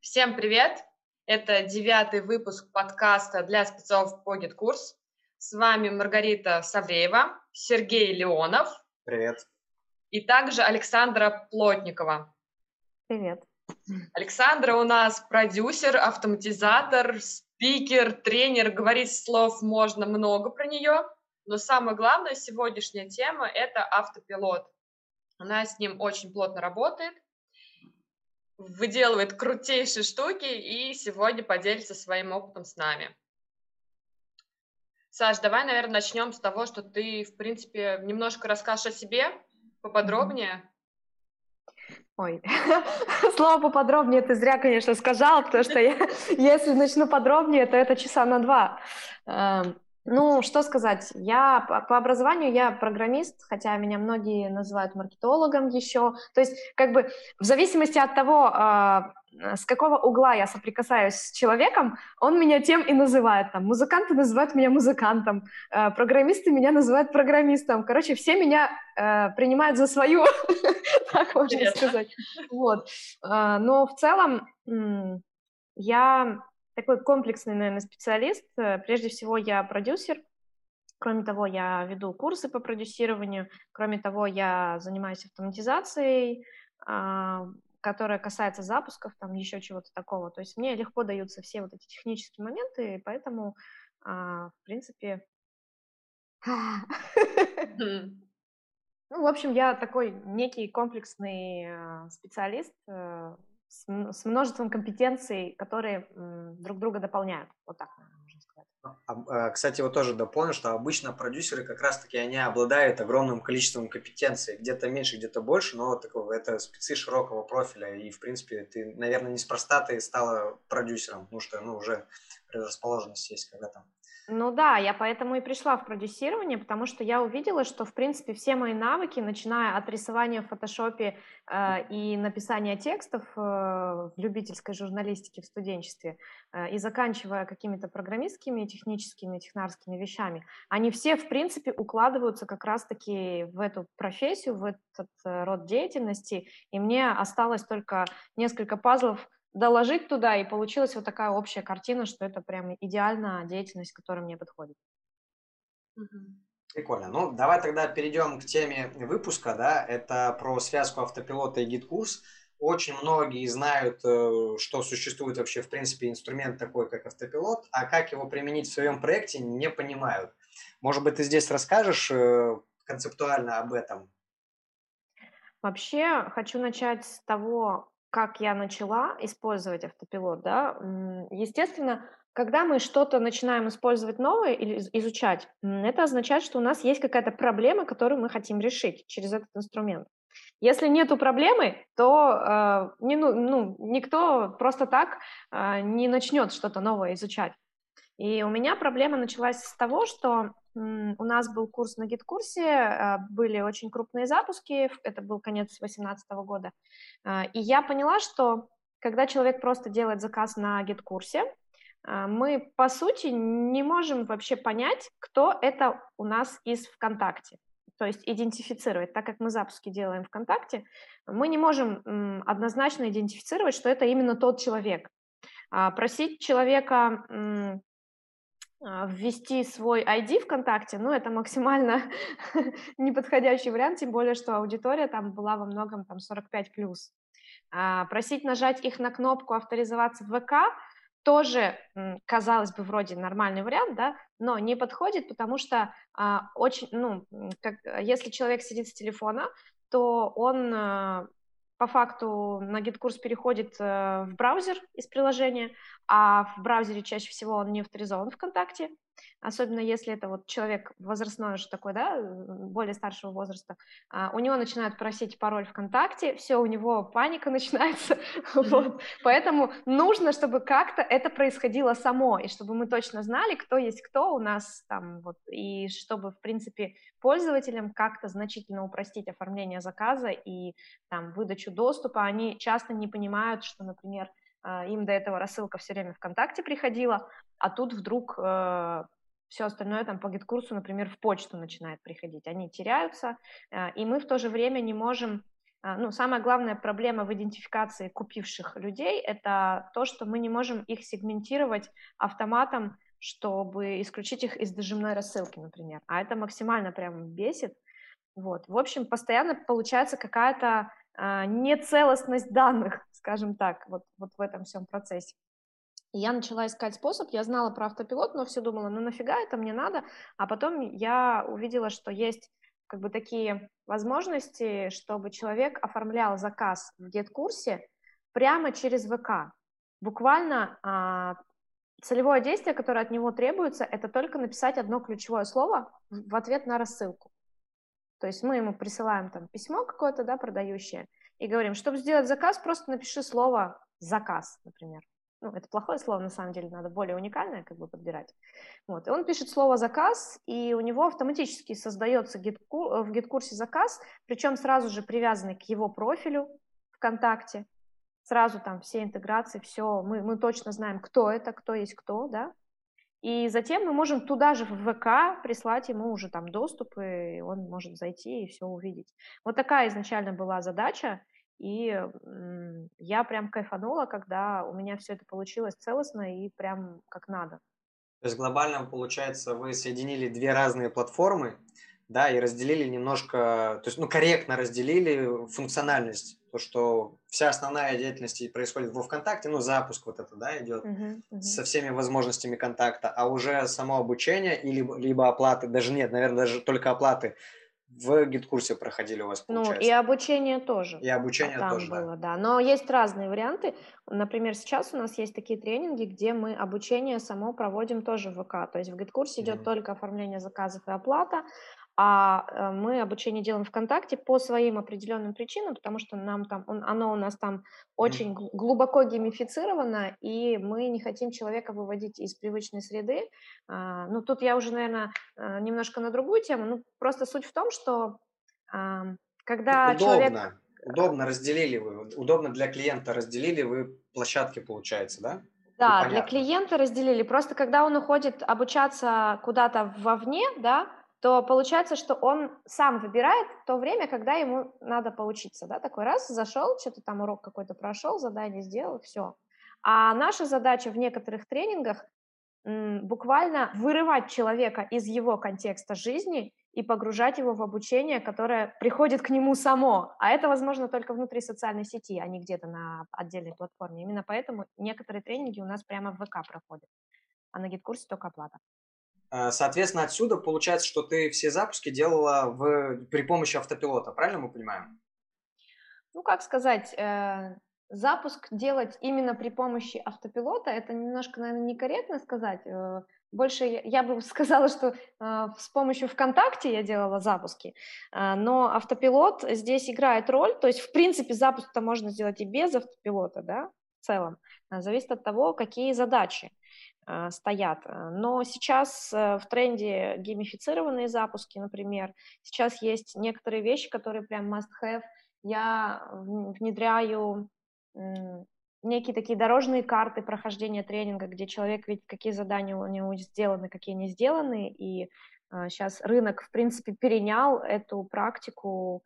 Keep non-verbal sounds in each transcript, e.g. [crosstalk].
Всем привет! Это девятый выпуск подкаста для спецов по курс. С вами Маргарита Савреева, Сергей Леонов. Привет. И также Александра Плотникова. Привет. Александра у нас продюсер, автоматизатор, спикер, тренер. Говорить слов можно много про нее, но самое главное сегодняшняя тема – это автопилот. Она с ним очень плотно работает – выделывает крутейшие штуки и сегодня поделится своим опытом с нами. Саш, давай, наверное, начнем с того, что ты, в принципе, немножко расскажешь о себе поподробнее. Ой, [laughs] слово поподробнее ты зря, конечно, сказала, потому что я, [laughs] если начну подробнее, то это часа на два. Ну, что сказать, я по образованию я программист, хотя меня многие называют маркетологом еще. То есть, как бы, в зависимости от того, а, с какого угла я соприкасаюсь с человеком, он меня тем и называет. Там, музыканты называют меня музыкантом, э, программисты меня называют программистом. Короче, все меня э, принимают за свою, [laughs] так можно сказать. Вот. Но в целом я такой комплексный, наверное, специалист. Э, прежде всего, я продюсер. Кроме того, я веду курсы по продюсированию. Кроме того, я занимаюсь автоматизацией, а, которая касается запусков, там еще чего-то такого. То есть мне легко даются все вот эти технические моменты, поэтому, а, в принципе... [laughs] Ну, в общем, я такой некий комплексный э, специалист, э, с, с множеством компетенций, которые друг друга дополняют. Вот так, можно сказать. А, а, кстати, вот тоже дополню, что обычно продюсеры как раз-таки они обладают огромным количеством компетенций, где-то меньше, где-то больше, но такого, это спецы широкого профиля, и, в принципе, ты, наверное, неспроста ты стала продюсером, потому что, ну, уже предрасположенность есть когда там ну да, я поэтому и пришла в продюсирование, потому что я увидела, что, в принципе, все мои навыки, начиная от рисования в фотошопе э, и написания текстов э, в любительской журналистике в студенчестве, э, и заканчивая какими-то программистскими, техническими, технарскими вещами, они все, в принципе, укладываются как раз-таки в эту профессию, в этот э, род деятельности, и мне осталось только несколько пазлов доложить туда, и получилась вот такая общая картина, что это прям идеальная деятельность, которая мне подходит. Прикольно. Ну, давай тогда перейдем к теме выпуска, да, это про связку автопилота и GetCourse. Очень многие знают, э, что существует вообще, в принципе, инструмент такой, как автопилот, а как его применить в своем проекте, не понимают. Может быть, ты здесь расскажешь э, концептуально об этом? Вообще, хочу начать с того, как я начала использовать автопилот, да, естественно, когда мы что-то начинаем использовать новое или изучать, это означает, что у нас есть какая-то проблема, которую мы хотим решить через этот инструмент. Если нету проблемы, то э, не, ну, ну, никто просто так э, не начнет что-то новое изучать. И у меня проблема началась с того, что у нас был курс на гид-курсе, а, были очень крупные запуски, это был конец 2018 года, а, и я поняла, что когда человек просто делает заказ на гид-курсе, а, мы, по сути, не можем вообще понять, кто это у нас из ВКонтакте. То есть идентифицировать, так как мы запуски делаем ВКонтакте, мы не можем однозначно идентифицировать, что это именно тот человек. Просить человека ввести свой ID ВКонтакте, ну, это максимально [laughs] неподходящий вариант, тем более, что аудитория там была во многом там 45+. плюс. А, просить нажать их на кнопку «Авторизоваться в ВК» тоже, казалось бы, вроде нормальный вариант, да, но не подходит, потому что а, очень, ну, как, если человек сидит с телефона, то он а, по факту на GetCourse переходит э, в браузер из приложения, а в браузере чаще всего он не авторизован ВКонтакте, особенно если это вот человек возрастной уже такой, да, более старшего возраста, а, у него начинают просить пароль ВКонтакте, все, у него паника [laughs] начинается, вот. поэтому нужно, чтобы как-то это происходило само, и чтобы мы точно знали, кто есть кто у нас там, вот, и чтобы, в принципе, пользователям как-то значительно упростить оформление заказа и там выдачу доступа, они часто не понимают, что, например, им до этого рассылка все время ВКонтакте приходила, а тут вдруг э, все остальное там по GetCourse, например, в почту начинает приходить. Они теряются, э, и мы в то же время не можем а, ну, самая главная проблема в идентификации купивших людей – это то, что мы не можем их сегментировать автоматом, чтобы исключить их из дожимной рассылки, например. А это максимально прям бесит. Вот. В общем, постоянно получается какая-то а, нецелостность данных, [laughs] скажем так, вот, вот в этом всем процессе. И я начала искать способ, я знала про автопилот, но все думала, ну нафига это мне надо, а потом я увидела, что есть как бы такие возможности, чтобы человек оформлял заказ в GetCourse прямо через ВК. Буквально а, целевое действие, которое от него требуется, это только написать одно ключевое слово в ответ на рассылку. То есть мы ему присылаем там письмо какое-то, да, продающее, и говорим, чтобы сделать заказ, просто напиши слово «заказ», например ну, это плохое слово, на самом деле, надо более уникальное как бы подбирать. Вот. И он пишет слово «заказ», и у него автоматически создается GetCour-, в GetCourse заказ, причем сразу же привязанный к его профилю ВКонтакте, сразу там все интеграции, все, мы, мы точно знаем, кто это, кто есть кто, да, и затем мы можем туда же в ВК прислать ему уже там доступ, и он может зайти и все увидеть. Вот такая изначально была задача, и я прям кайфанула, когда у меня все это получилось целостно и прям как надо. То есть глобально, получается, вы соединили две разные платформы, да, и разделили немножко, то есть, ну, корректно разделили функциональность. То, что вся основная деятельность происходит во ВКонтакте, ну, запуск вот это, да, идет uh-huh, uh-huh. со всеми возможностями контакта, а уже само обучение или либо оплаты, даже нет, наверное, даже только оплаты в гид-курсе проходили у вас, получается? Ну, и обучение тоже. И обучение там тоже, было, да. да. Но есть разные варианты. Например, сейчас у нас есть такие тренинги, где мы обучение само проводим тоже в ВК. То есть в гид-курсе mm-hmm. идет только оформление заказов и оплата, а э, мы обучение делаем ВКонтакте по своим определенным причинам, потому что нам там, оно у нас там очень глубоко геймифицировано, и мы не хотим человека выводить из привычной среды. А, ну, тут я уже, наверное, э, немножко на другую тему. Ну, просто суть в том, что когда удобно, человек... Удобно разделили вы, удобно для клиента разделили вы площадки, получается, да? Да, для клиента разделили. Просто когда он уходит обучаться куда-то вовне, да, то получается, что он сам выбирает то время, когда ему надо поучиться, да, такой раз зашел, что-то там урок какой-то прошел, задание сделал, все. А наша задача в некоторых тренингах буквально вырывать человека из его контекста жизни и погружать его в обучение, которое приходит к нему само. А это возможно только внутри социальной сети, а не где-то на отдельной платформе. Именно поэтому некоторые тренинги у нас прямо в ВК проходят, а на гид-курсе только оплата. Э, соответственно, отсюда получается, что ты все запуски делала в, при помощи автопилота, правильно мы понимаем? Ну, как сказать, э, запуск делать именно при помощи автопилота, это немножко, наверное, некорректно сказать. Э, больше я, я бы [laughs] сказала, что э, с помощью ВКонтакте я делала запуски, э, но автопилот здесь играет роль, то есть, в принципе, запуск-то можно сделать и без автопилота, да, в целом. Зависит от того, какие задачи. Э, стоят. Но сейчас э, в тренде геймифицированные запуски, например. Сейчас есть некоторые вещи, которые прям must-have. Я внедряю некие такие дорожные карты прохождения тренинга, где человек видит, какие задания у него сделаны, какие не сделаны, и сейчас э, рынок, в принципе, перенял эту практику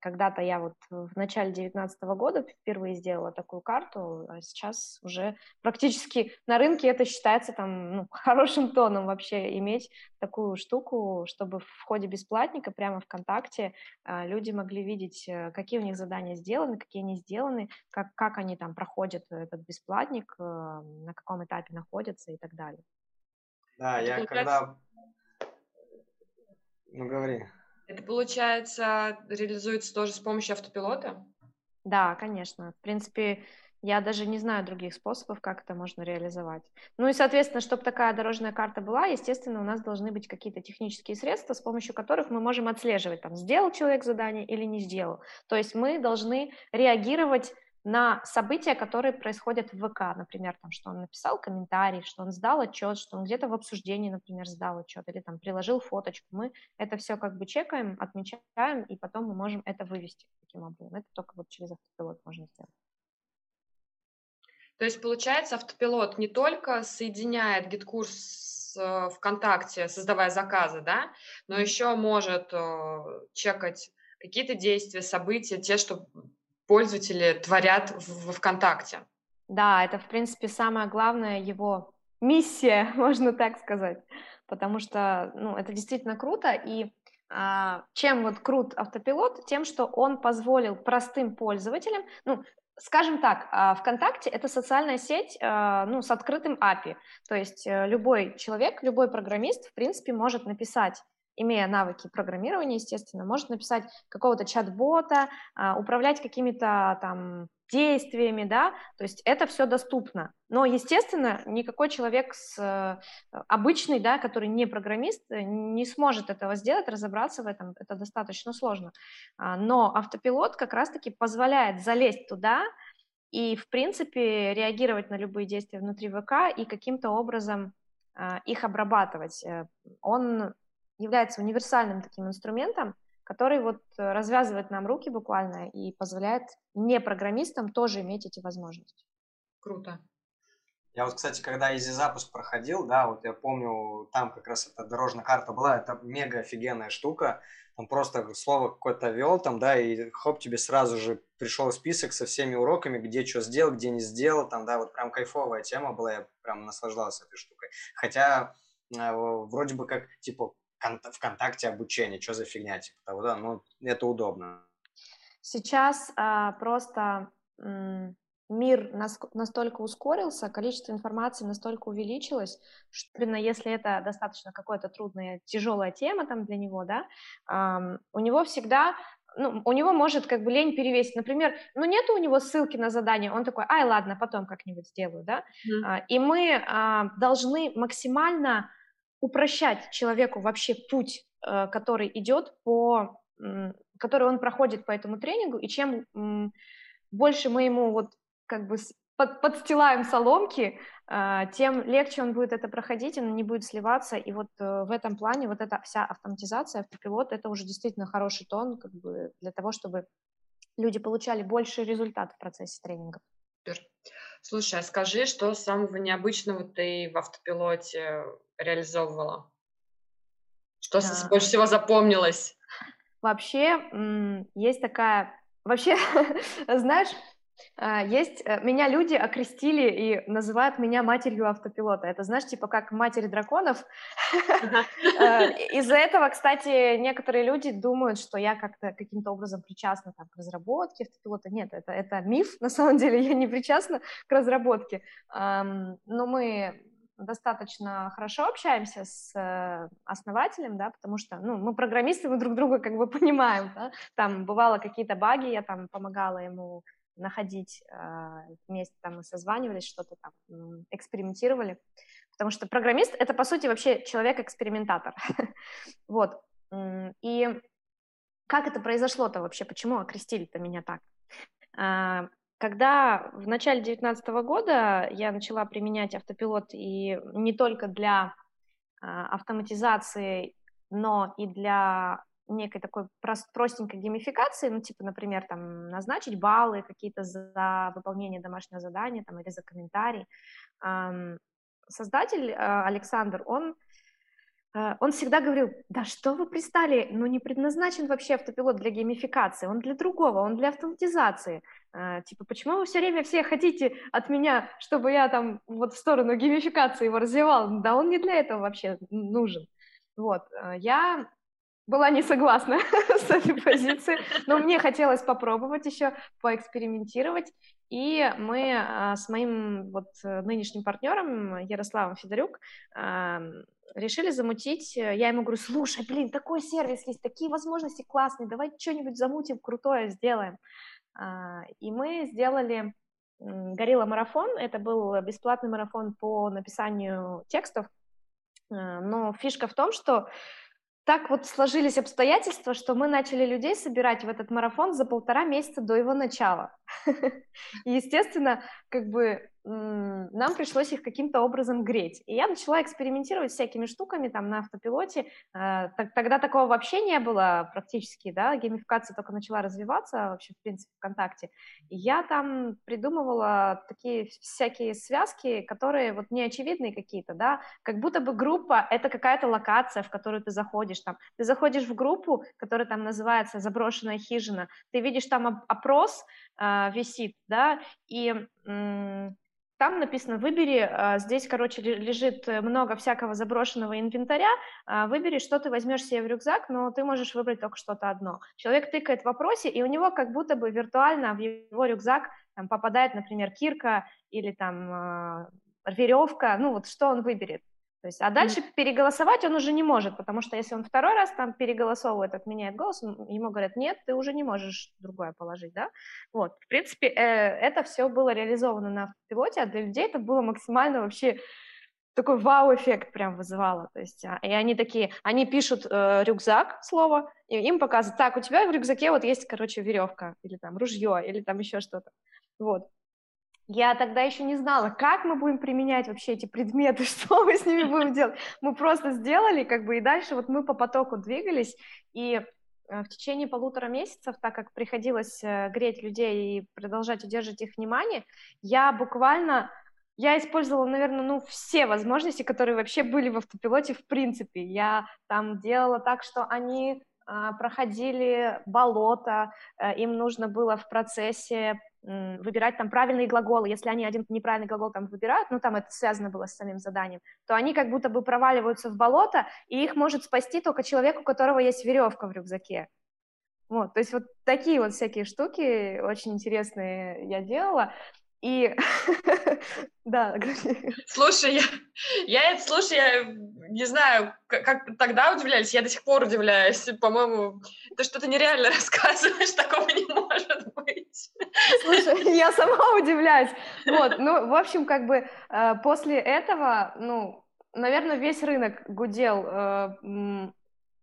когда-то я вот в начале 2019 года впервые сделала такую карту, а сейчас уже практически на рынке это считается там ну, [laughs] хорошим тоном вообще иметь такую штуку, чтобы в ходе бесплатника прямо ВКонтакте а, люди могли видеть, э, какие у них задания сделаны, какие не сделаны, как, как они там проходят этот бесплатник, э, на каком этапе находятся и так далее. Да, я когда... Ну, говори. Это, получается, реализуется тоже с помощью автопилота? Да, конечно. В принципе, я даже не знаю других способов, как это можно реализовать. Ну и, соответственно, чтобы такая дорожная карта была, естественно, у нас должны быть какие-то технические средства, с помощью которых мы можем отслеживать, там, сделал человек задание или не сделал. То есть мы должны реагировать на события, которые происходят в ВК, например, там, что он написал комментарий, что он сдал отчет, что он где-то в обсуждении, например, сдал отчет или там приложил фоточку. Мы это все как бы чекаем, отмечаем, и потом мы можем это вывести таким образом. Это только вот через автопилот можно сделать. То есть, получается, автопилот не только соединяет GetCourse с э, ВКонтакте, создавая заказы, да, но еще может э, чекать какие-то действия, события, те, что пользователи творят в ВКонтакте. Да, это, в принципе, самое главное его миссия, [laughs] можно так сказать, потому что, ну, это действительно круто, и а, чем вот крут автопилот? Тем, что он позволил простым пользователям, ну, скажем так, а, ВКонтакте это социальная сеть, а, ну, с открытым API, то есть э, любой человек, любой программист, в принципе, может написать имея навыки программирования, естественно, может написать какого-то чат-бота, управлять какими-то там действиями, да, то есть это все доступно. Но, естественно, никакой человек с э, обычный, да, который не программист, э, не сможет этого сделать, разобраться в этом, это достаточно сложно. А, но автопилот как раз-таки позволяет залезть туда и, в принципе, реагировать на любые действия внутри ВК и каким-то образом а, их обрабатывать. Э, он является универсальным таким инструментом, который вот э, развязывает нам руки буквально и позволяет не программистам тоже иметь эти возможности. Круто. Я вот, кстати, когда Easy запуск проходил, да, вот я помню, там как раз эта дорожная карта была, это мега офигенная штука. Там просто слово какое-то вел там, да, и хоп, тебе сразу же пришел список со всеми уроками, где что сделал, где не сделал, там, да, вот прям кайфовая тема была, я прям наслаждался этой штукой. Хотя э, вроде бы как, типа, ВКонтакте обучение, что за фигня, типа того, да, ну, это удобно. Сейчас а, просто м, мир нас, настолько ускорился, количество информации настолько увеличилось, что именно если это достаточно какая-то трудная, тяжелая тема там для него, да, а, у него всегда ну, у него может как бы лень перевесить. Например, ну, нету у него ссылки на задание, он такой, ай, ладно, потом как-нибудь сделаю, да. Mm. А, и мы а, должны максимально упрощать человеку вообще путь, э, который идет по, который он проходит по этому тренингу, и чем больше мы ему вот как бы под, подстилаем соломки, э, тем легче он будет это проходить, он не будет сливаться, и вот э, в этом плане вот эта вся автоматизация, автопилот, это уже действительно хороший тон как бы для того, чтобы люди получали больше результат в процессе тренингов. Слушай, а скажи, что самого необычного ты в автопилоте реализовывала? Что да. больше всего запомнилось? Вообще, есть такая... Вообще, [laughs] знаешь, а, есть, э, меня люди окрестили и называют меня матерью автопилота. Это, знаешь, типа как матерь драконов. [laughs] Э, из-за этого, кстати, некоторые люди думают, что я как-то каким-то образом причастна там, к разработке автопилота. Нет, это, это миф, [laughs] на самом деле, я не причастна к разработке. Но мы достаточно хорошо общаемся с э, основателем, да, потому что, ну, мы программисты, мы друг друга как бы понимаем, да, там бывало какие-то баги, я там помогала ему находить э, вместе, там мы созванивались, что-то там экспериментировали, потому что программист — это, по сути, вообще человек-экспериментатор, [laughs] вот, и как это произошло-то вообще, почему окрестили-то меня так? Когда в начале 2019 года я начала применять автопилот и не только для а, автоматизации, но и для некой такой прост, простенькой геймификации, ну, типа, например, там, назначить баллы какие-то за выполнение домашнего задания, там, или за комментарий. Создатель а, Александр, он он всегда говорил, да что вы пристали, ну не предназначен вообще автопилот для геймификации, он для другого, он для автоматизации. А, типа, почему вы все время все хотите от меня, чтобы я там вот в сторону геймификации его развивал? Да он не для этого вообще нужен. Вот, а, я была не согласна [laughs] с этой позицией, но мне хотелось попробовать еще, поэкспериментировать, и мы с моим вот нынешним партнером Ярославом Федорюк решили замутить, э, я ему говорю, слушай, блин, такой сервис есть, такие возможности классные, давай что-нибудь замутим крутое, сделаем. А, и мы сделали Горилла марафон, это был бесплатный марафон по написанию текстов, а, но фишка в том, что так вот сложились обстоятельства, что мы начали людей собирать в этот марафон за полтора месяца до его начала. [laughs] И, естественно, как бы нам пришлось их каким-то образом греть. И я начала экспериментировать всякими штуками там на автопилоте. Э, тогда такого вообще не было практически, да, геймификация только начала развиваться вообще, в принципе, ВКонтакте. И я там придумывала такие всякие связки, которые вот неочевидные какие-то, да, как будто бы группа — это какая-то локация, в которую ты заходишь там. Ты заходишь в группу, которая там называется «Заброшенная хижина», ты видишь там опрос э, висит, да, и там написано, выбери, а, здесь, короче, лежит много всякого заброшенного инвентаря, а, выбери, что ты возьмешь себе в рюкзак, но ты можешь выбрать только что-то одно. Человек тыкает в вопросе, и у него как будто бы виртуально в его рюкзак там, попадает, например, кирка или там а, веревка, ну вот что он выберет. То есть, а дальше mm. переголосовать он уже не может, потому что если он второй раз там переголосовывает, отменяет голос, ему говорят, нет, ты уже не можешь другое положить, да? Вот, в принципе, э, это все было реализовано на автопилоте, а для людей это было максимально вообще такой вау-эффект прям вызывало, то есть, а, и они такие, они пишут э, рюкзак, слово, и им показывают, так, у тебя в рюкзаке вот есть, короче, веревка, или там ружье, или там еще что-то, вот, я тогда еще не знала, как мы будем применять вообще эти предметы, [laughs] что мы с ними будем делать. Мы просто сделали, как бы, и дальше вот мы по потоку двигались, и э, в течение полутора месяцев, так как приходилось э, греть людей и продолжать удерживать их внимание, я буквально, я использовала, наверное, ну, все возможности, которые вообще были в автопилоте в принципе. Я там делала так, что они а, проходили болото, э, им нужно было в процессе выбирать там правильные глаголы, если они один неправильный глагол там выбирают, ну там это связано было с самим заданием, то они как будто бы проваливаются в болото, и их может спасти только человек, у которого есть веревка в рюкзаке. Вот, то есть вот такие вот всякие штуки очень интересные я делала. И [laughs] да, Слушай, я, я это слушаю, я не знаю, как, как тогда удивлялись, я до сих пор удивляюсь. По-моему, ты что-то нереально [laughs] рассказываешь, такого не может быть. Слушай, я сама удивляюсь. Вот, [laughs] ну, в общем, как бы э, после этого, ну, наверное, весь рынок гудел, э,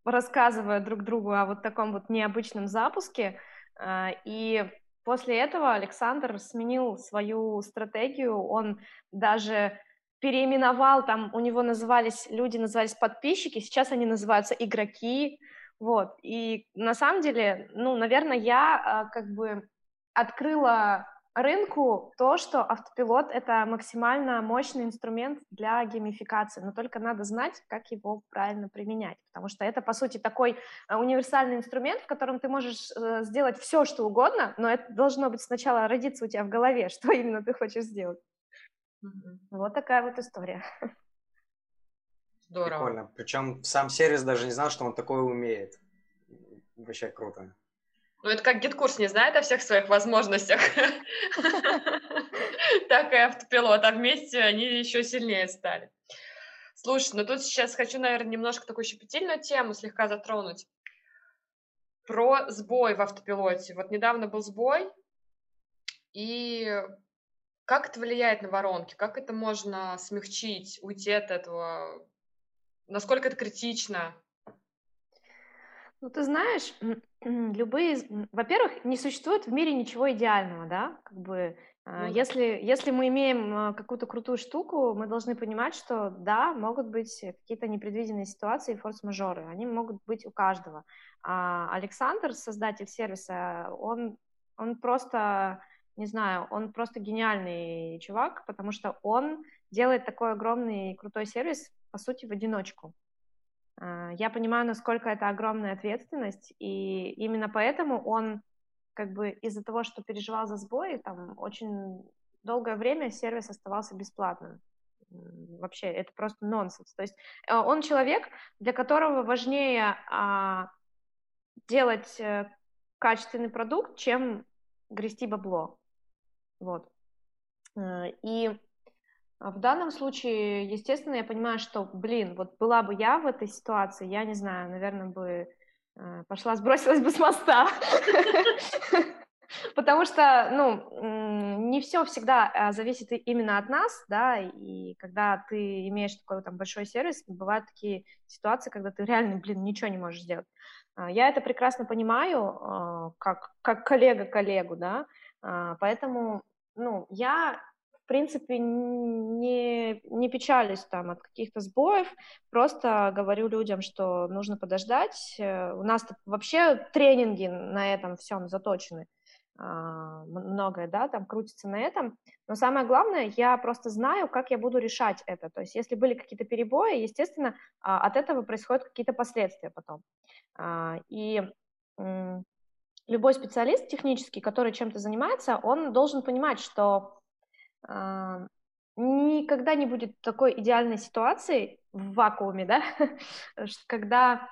рассказывая друг другу о вот таком вот необычном запуске. Э, и После этого Александр сменил свою стратегию, он даже переименовал, там у него назывались, люди назывались подписчики, сейчас они называются игроки, вот, и на самом деле, ну, наверное, я а, как бы открыла рынку то, что автопилот — это максимально мощный инструмент для геймификации, но только надо знать, как его правильно применять, потому что это, по сути, такой э, универсальный инструмент, в котором ты можешь э, сделать все, что угодно, но это должно быть сначала родиться у тебя в голове, [laughs] что именно ты хочешь сделать. Mm-hmm. Вот такая вот история. Здорово. Прикольно. Причем сам сервис даже не знал, что он такое умеет. Вообще круто. Ну, это как GetCourse не знает о всех своих возможностях. [laughs] Так и автопилот, а вместе они еще сильнее стали. Слушай, ну тут сейчас хочу, наверное, немножко такую щепетильную тему слегка затронуть. Про сбой в автопилоте. Вот недавно был сбой, и как это влияет на воронки? Как это можно смягчить, уйти от этого? Насколько это критично? Ну, ты знаешь, любые, во-первых, не существует в мире ничего идеального, да, как бы, а, ну, если, если мы имеем а, какую-то крутую штуку, мы должны понимать, что да, могут быть какие-то непредвиденные ситуации, форс-мажоры, они могут быть у каждого. А Александр, создатель сервиса, он, он просто, не знаю, он просто гениальный чувак, потому что он делает такой огромный крутой сервис, по сути, в одиночку. А, я понимаю, насколько это огромная ответственность, и именно поэтому он как бы из-за того, что переживал за сбой, там очень долгое время сервис оставался бесплатным. Вообще, это просто нонсенс. То есть э, он человек, для которого важнее а, делать э, качественный продукт, чем грести бабло. Вот. Э, и в данном случае, естественно, я понимаю, что, блин, вот была бы я в этой ситуации, я не знаю, наверное, бы э, пошла, [laughs] сбросилась бы с моста. [laughs] Потому что, ну, не все всегда а, зависит именно от нас, да, и когда ты имеешь такой там большой сервис, бывают такие ситуации, когда ты реально, блин, ничего не можешь сделать. А, я это прекрасно понимаю, как, как коллега коллегу, да, поэтому, ну, я принципе, не, не печалюсь там от каких-то сбоев, просто говорю людям, что нужно подождать. Э, у нас вообще тренинги на этом всем заточены. А, многое, да, там крутится на этом. Но самое главное, я просто знаю, как я буду решать это. То есть, если были какие-то перебои, естественно, а, от этого происходят какие-то последствия потом. А, и любой специалист технический, который чем-то занимается, он должен понимать, что никогда не будет такой идеальной ситуации в вакууме, да, [laughs] когда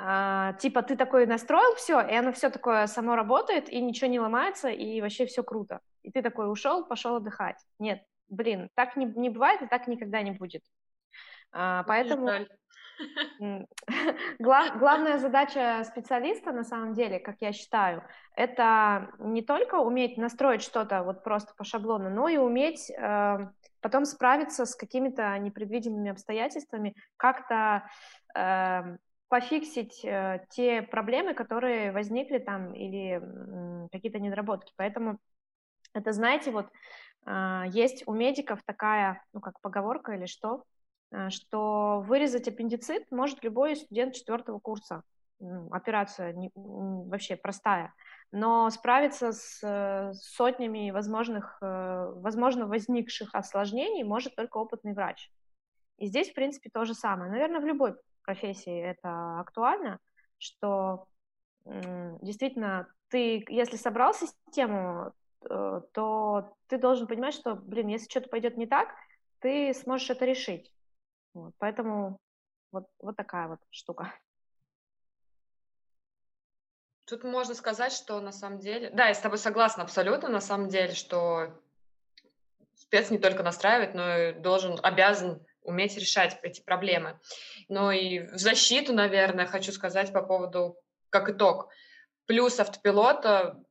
а, типа ты такой настроил все, и оно все такое само работает, и ничего не ломается, и вообще все круто. И ты такой ушел, пошел отдыхать. Нет, блин, так не, не бывает, и так никогда не будет. А, поэтому [laughs] глав, главная задача специалиста, на самом деле, как я считаю, это не только уметь настроить что-то вот просто по шаблону, но и уметь э, потом справиться с какими-то непредвиденными обстоятельствами, как-то э, пофиксить э, те проблемы, которые возникли там, или э, какие-то недоработки. Поэтому это, знаете, вот э, есть у медиков такая, ну, как поговорка или что, что вырезать аппендицит может любой студент четвертого курса. Операция не, вообще простая. Но справиться с э, сотнями возможных, э, возможно возникших осложнений может только опытный врач. И здесь, в принципе, то же самое. Наверное, в любой профессии это актуально, что действительно ты, если собрал систему, э, то ты должен понимать, что, блин, если что-то пойдет не так, ты сможешь это решить. Вот, поэтому вот, вот такая вот штука. Тут можно сказать, что на самом деле... Да, я с тобой согласна абсолютно, на самом деле, что спец не только настраивает, но и должен, обязан уметь решать эти проблемы. Ну и в защиту, наверное, хочу сказать по поводу, как итог, плюс автопилота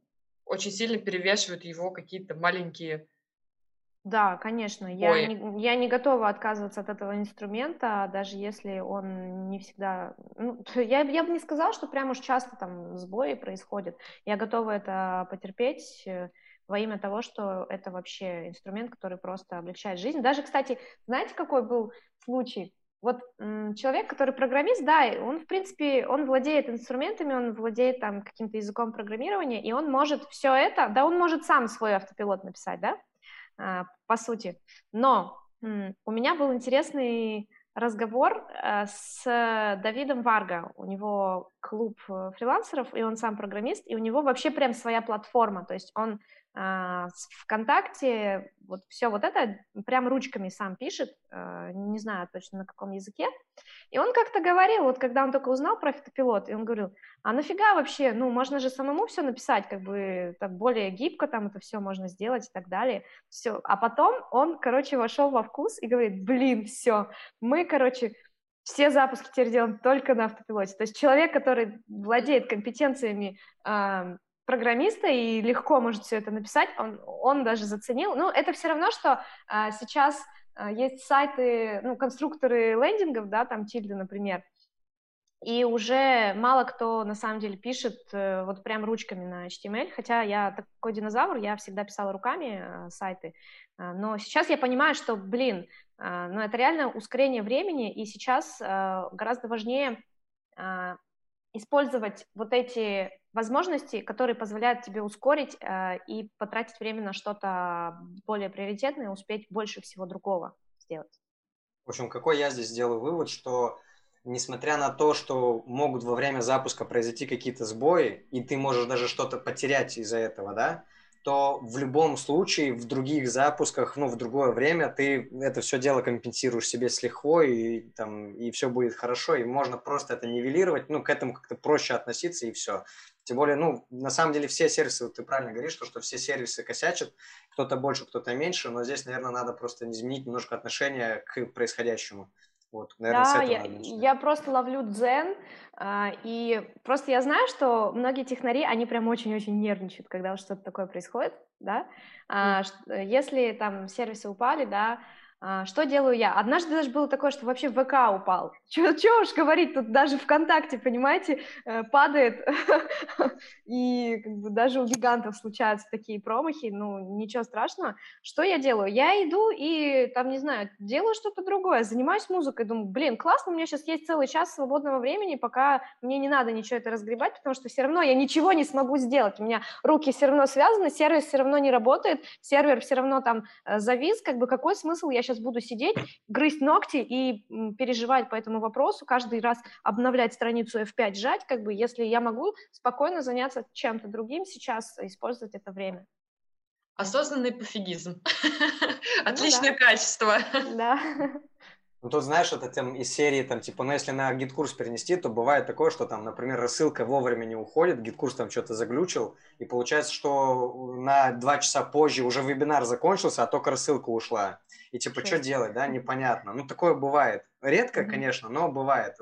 очень сильно перевешивают его какие-то маленькие да, конечно. Я не, я не готова отказываться от этого инструмента, даже если он не всегда... Ну, [laughs] я, я бы не сказала, что прям уж часто там сбои происходят. Я готова это потерпеть, э, во имя того, что это вообще инструмент, который просто облегчает жизнь. Даже, кстати, знаете, какой был случай? Вот человек, который программист, да, он, в принципе, он владеет инструментами, он владеет там каким-то языком программирования, и он может все это, да, он может сам свой автопилот написать, да, по сути. Но у меня был интересный разговор э, с Давидом Варга. У него клуб э, фрилансеров, и он сам программист, и у него вообще прям своя платформа. То есть он а, ВКонтакте вот все вот это прям ручками сам пишет, а, не знаю точно на каком языке. И он как-то говорил, вот когда он только узнал про фитопилот, и он говорил, а нафига вообще, ну, можно же самому все написать, как бы так более гибко там это все можно сделать и так далее. Все. А потом он, короче, вошел во вкус и говорит, блин, все, мы, короче, все запуски теперь делаем только на автопилоте. То есть человек, который владеет компетенциями программиста и легко может все это написать, он, он даже заценил. Ну, это все равно, что а, сейчас а, есть сайты, ну, конструкторы лендингов, да, там Тильда, например, и уже мало кто на самом деле пишет э, вот прям ручками на HTML, хотя я такой динозавр, я всегда писала руками э, сайты, э, но сейчас я понимаю, что, блин, э, ну это реально ускорение времени, и сейчас э, гораздо важнее э, использовать вот эти возможности, которые позволяют тебе ускорить э, и потратить время на что-то более приоритетное, успеть больше всего другого сделать. В общем, какой я здесь сделаю вывод, что несмотря на то, что могут во время запуска произойти какие-то сбои, и ты можешь даже что-то потерять из-за этого, да, то в любом случае в других запусках, ну, в другое время ты это все дело компенсируешь себе с лихвой, и, там, и все будет хорошо, и можно просто это нивелировать, ну, к этому как-то проще относиться, и все. Тем более, ну, на самом деле все сервисы, вот ты правильно говоришь, что, что все сервисы косячат, кто-то больше, кто-то меньше, но здесь, наверное, надо просто изменить немножко отношение к происходящему. Вот, наверное, да, я, я просто ловлю дзен, а, и просто я знаю, что многие технари, они прям очень-очень нервничают, когда что-то такое происходит, да, а, mm. если там сервисы упали, да, что делаю я? Однажды даже было такое, что вообще ВК упал. [laughs] Чего уж говорить, тут даже ВКонтакте, понимаете, э, падает. [laughs] И как бы, даже у гигантов случаются такие промахи, ну, ничего страшного. Что я делаю? Я иду и, там, не знаю, делаю что-то другое, занимаюсь музыкой, думаю, блин, классно, у меня сейчас есть целый час свободного времени, пока мне не надо ничего это разгребать, потому что все равно я ничего не смогу сделать. У меня руки все равно связаны, сервис все равно не работает, сервер все равно там э, завис, как бы какой смысл я сейчас буду сидеть, грызть ногти и переживать по этому вопросу, каждый раз обновлять страницу F5, жать, как бы, если я могу спокойно заняться чем-то другим сейчас, использовать это время. Осознанный пофигизм. [laughs] Ну Отличное качество. [laughs] Да. Ну, тут, знаешь, это там из серии, там, типа, ну, если на GetCourse перенести, то бывает такое, что там, например, рассылка вовремя не уходит, GetCourse там что-то заглючил, и получается, что на два часа позже уже вебинар закончился, а только рассылка ушла. И типа, что делать, да, непонятно. Ну, такое бывает. Редко, mm-hmm. конечно, но бывает.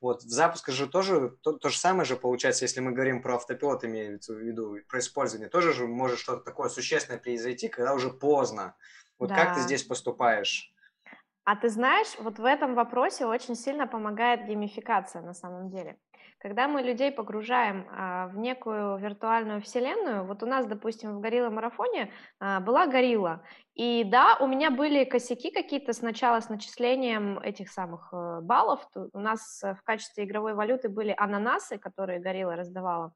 Вот в запуске же тоже то, то же самое же получается, если мы говорим про автопилот, имеется в виду, про использование, тоже же может что-то такое существенное произойти, когда уже поздно. Вот да. как ты здесь поступаешь? А ты знаешь, вот в этом вопросе очень сильно помогает геймификация на самом деле. Когда мы людей погружаем а, в некую виртуальную вселенную, вот у нас, допустим, в горилла марафоне а, была горилла, и да, у меня были косяки какие-то сначала с начислением этих самых э, баллов. У нас в качестве игровой валюты были ананасы, которые горилла раздавала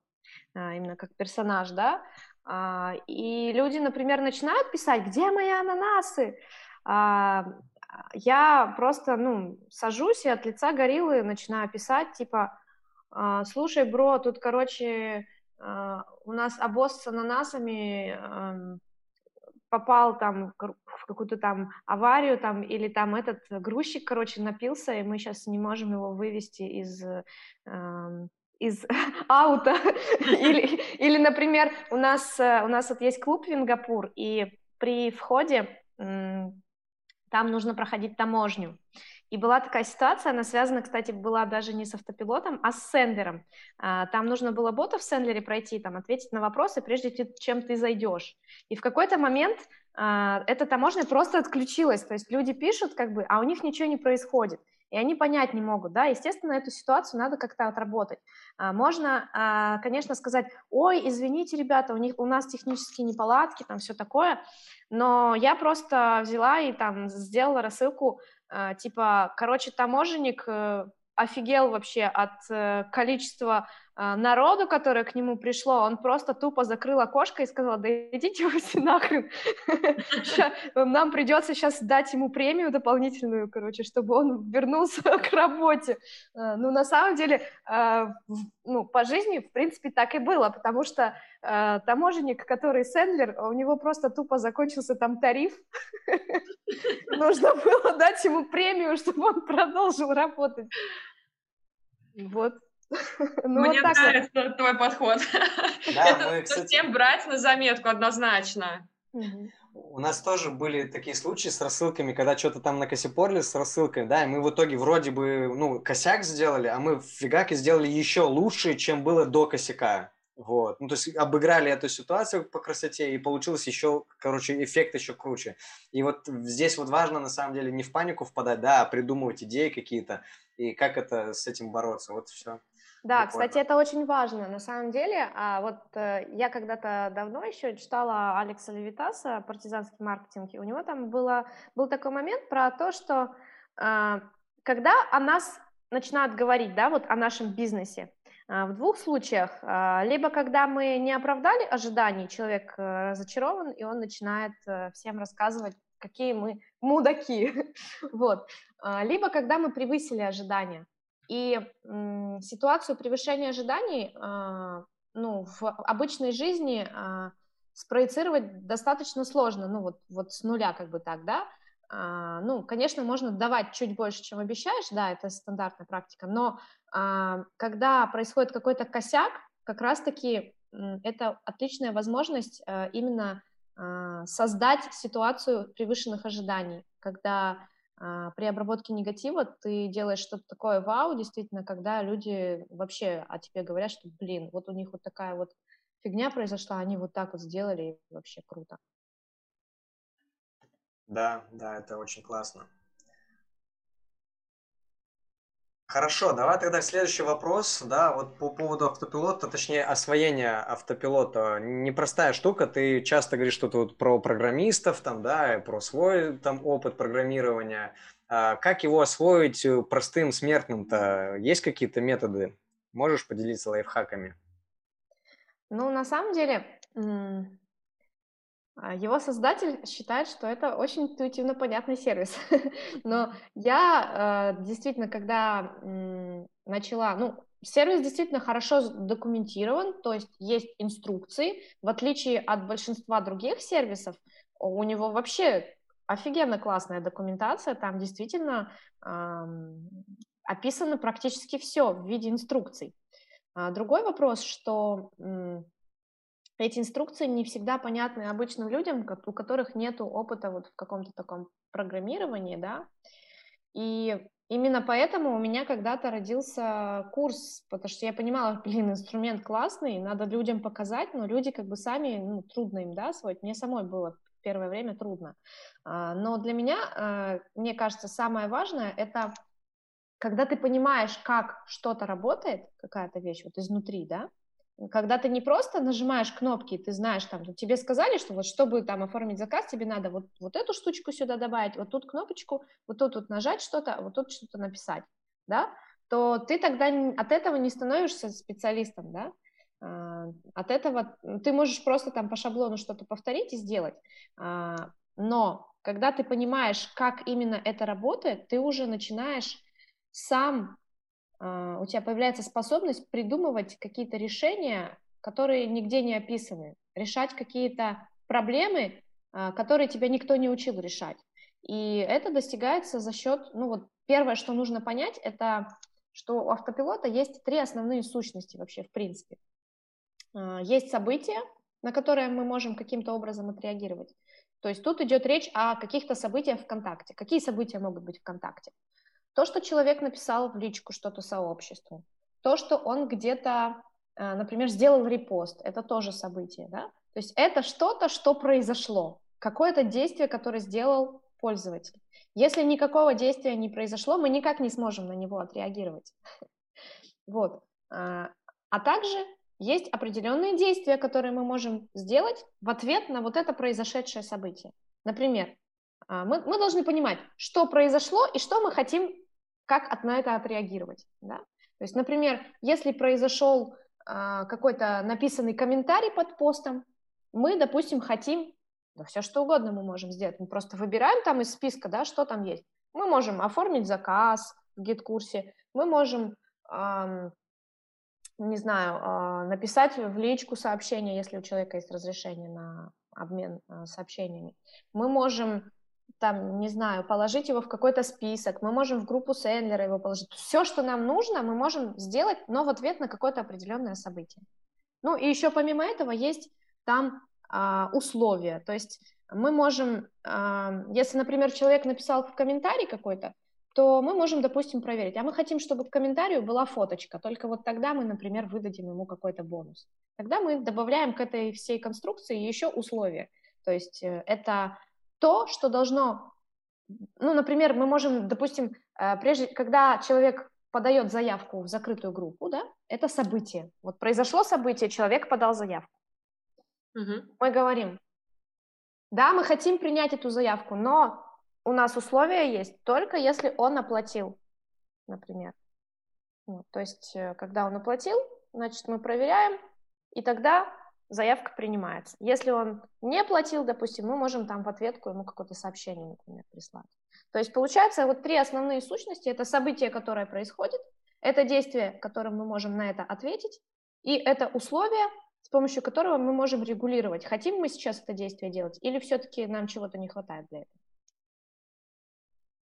а, именно как персонаж, да, и люди, например, начинают писать, где мои ананасы? Я просто, ну, сажусь и от лица гориллы начинаю писать, типа, «А, слушай, бро, тут, короче, а, у нас обоз с ананасами попал там в какую-то там аварию там или там этот грузчик, короче, напился, и мы сейчас не можем его вывести из из [laughs] аута. [laughs] или, или, например, у нас, у нас вот есть клуб Вингапур, и при входе там нужно проходить таможню. И была такая ситуация, она связана, кстати, была даже не с автопилотом, а с сендером. А, там нужно было бота в сендлере пройти, там, ответить на вопросы, прежде чем ты зайдешь. И в какой-то момент а, эта таможня просто отключилась, то есть люди пишут, как бы, а у них ничего не происходит и они понять не могут, да, естественно, эту ситуацию надо как-то отработать. А, можно, конечно, сказать, ой, извините, ребята, у, них, у нас технические неполадки, там все такое, но я просто взяла и там сделала рассылку, типа, короче, таможенник э, офигел вообще от э, количества народу, которое к нему пришло, он просто тупо закрыл окошко и сказал, да идите вы все нахрен, [laughs] нам придется сейчас дать ему премию дополнительную, короче, чтобы он вернулся [laughs] к работе. Э, ну, на самом деле, э, ну, по жизни, в принципе, так и было, потому что таможенник, который сендлер, у него просто тупо закончился там тариф, [laughs] нужно было дать ему премию, чтобы он продолжил работать. Вот. [laughs] Ну, Мне вот нравится вот. твой подход. Да, Это мы, кстати... всем брать на заметку однозначно. У нас тоже были такие случаи с рассылками, когда что-то там накосипорили с рассылкой, да, и мы в итоге вроде бы, ну, косяк сделали, а мы в фигаке сделали еще лучше, чем было до косяка. Вот. Ну, то есть обыграли эту ситуацию по красоте, и получилось еще, короче, эффект еще круче. И вот здесь вот важно, на самом деле, не в панику впадать, да, а придумывать идеи какие-то, и как это с этим бороться. Вот все. Да, Прикольно. кстати, это очень важно на самом деле. А вот э, я когда-то давно еще читала Алекса Левитаса «Партизанский маркетинг», и у него там было, был такой момент про то, что э, когда о нас начинают говорить, да, вот о нашем бизнесе, э, в двух случаях, э, либо когда мы не оправдали ожиданий, человек э, разочарован, и он начинает э, всем рассказывать, какие мы мудаки, [laughs] вот, либо когда мы превысили ожидания. И ситуацию превышения ожиданий э, ну, в обычной жизни э, спроецировать достаточно сложно, ну вот, вот с нуля как бы так, да, а, ну, конечно, можно давать чуть больше, чем обещаешь, да, это стандартная практика, но а, когда происходит какой-то косяк, как раз-таки это отличная возможность а, именно а, создать ситуацию превышенных ожиданий, когда а, при обработке негатива ты делаешь что-то такое вау, действительно, когда люди вообще о тебе говорят, что, блин, вот у них вот такая вот фигня произошла, они вот так вот сделали, и вообще круто. Да, да, это очень классно. Хорошо, давай тогда следующий вопрос, да, вот по поводу автопилота, точнее освоения автопилота. Непростая штука, ты часто говоришь что-то вот про программистов, там, да, про свой там опыт программирования. А как его освоить простым смертным-то? Есть какие-то методы? Можешь поделиться лайфхаками? Ну, на самом деле, его создатель считает, что это очень интуитивно понятный сервис. [laughs] Но я э, действительно, когда начала, ну, сервис действительно хорошо документирован, то есть есть инструкции, в отличие от большинства других сервисов, у него вообще офигенно классная документация, там действительно описано практически все в виде инструкций. А другой вопрос, что эти инструкции не всегда понятны обычным людям, у которых нет опыта вот в каком-то таком программировании, да, и именно поэтому у меня когда-то родился курс, потому что я понимала, [laughs] блин, инструмент классный, надо людям показать, но люди как бы сами, ну, трудно им, да, освоить, мне самой было первое время трудно. А, но для меня, а, мне кажется, самое важное — это когда ты понимаешь, как что-то работает, какая-то вещь вот изнутри, да, когда ты не просто нажимаешь кнопки, ты знаешь, там, тебе сказали, что вот чтобы там оформить заказ, тебе надо вот, вот эту штучку сюда добавить, вот тут кнопочку, вот тут вот нажать что-то, вот тут что-то написать, да, то ты тогда от этого не становишься специалистом, да, а, от этого ты можешь просто там по шаблону что-то повторить и сделать, а, но когда ты понимаешь, как именно это работает, ты уже начинаешь сам у тебя появляется способность придумывать какие-то решения, которые нигде не описаны, решать какие-то проблемы, а, которые тебя никто не учил решать. И это достигается за счет, ну вот первое, что нужно понять, это что у автопилота есть три основные сущности вообще в принципе. А, есть события, на которые мы можем каким-то образом отреагировать. То есть тут идет речь о каких-то событиях ВКонтакте. Какие события могут быть ВКонтакте? То, что человек написал в личку что-то сообществу, то, что он где-то, э, например, сделал репост, это тоже событие, да? То есть это что-то, что произошло, какое-то действие, которое сделал пользователь. Если никакого действия не произошло, мы никак не сможем на него отреагировать. [laughs] Вот. А, а также есть определенные действия, которые мы можем сделать в ответ на вот это произошедшее событие. Например, а, мы, мы должны понимать, что произошло и что мы хотим как на это отреагировать. Да? То есть, например, если произошел э, какой-то написанный комментарий под постом, мы, допустим, хотим, да все что угодно мы можем сделать, мы просто выбираем там из списка, да, что там есть. Мы можем оформить заказ в гид-курсе, мы можем, э, не знаю, э, написать в личку сообщение, если у человека есть разрешение на обмен э, сообщениями. Мы можем там, не знаю, положить его в какой-то список, мы можем в группу Сендлера его положить. Все, что нам нужно, мы можем сделать, но в ответ на какое-то определенное событие. Ну и еще помимо этого есть там а, условия, то есть мы можем, а, если, например, человек написал в комментарий какой-то, то мы можем, допустим, проверить, а мы хотим, чтобы к комментарию была фоточка, только вот тогда мы, например, выдадим ему какой-то бонус. Тогда мы добавляем к этой всей конструкции еще условия, то есть э, это то, что должно, ну, например, мы можем, допустим, э, прежде, когда человек подает заявку в закрытую группу, да, это событие. Вот произошло событие, человек подал заявку. Угу. Мы говорим, да, мы хотим принять эту заявку, но у нас условия есть только если он оплатил, например. Вот, то есть, э, когда он оплатил, значит, мы проверяем, и тогда заявка принимается. Если он не платил, допустим, мы можем там в ответку ему какое-то сообщение, например, прислать. То есть получается вот три основные сущности. Это событие, которое происходит, это действие, которым мы можем на это ответить, и это условие, с помощью которого мы можем регулировать, хотим мы сейчас это действие делать или все-таки нам чего-то не хватает для этого.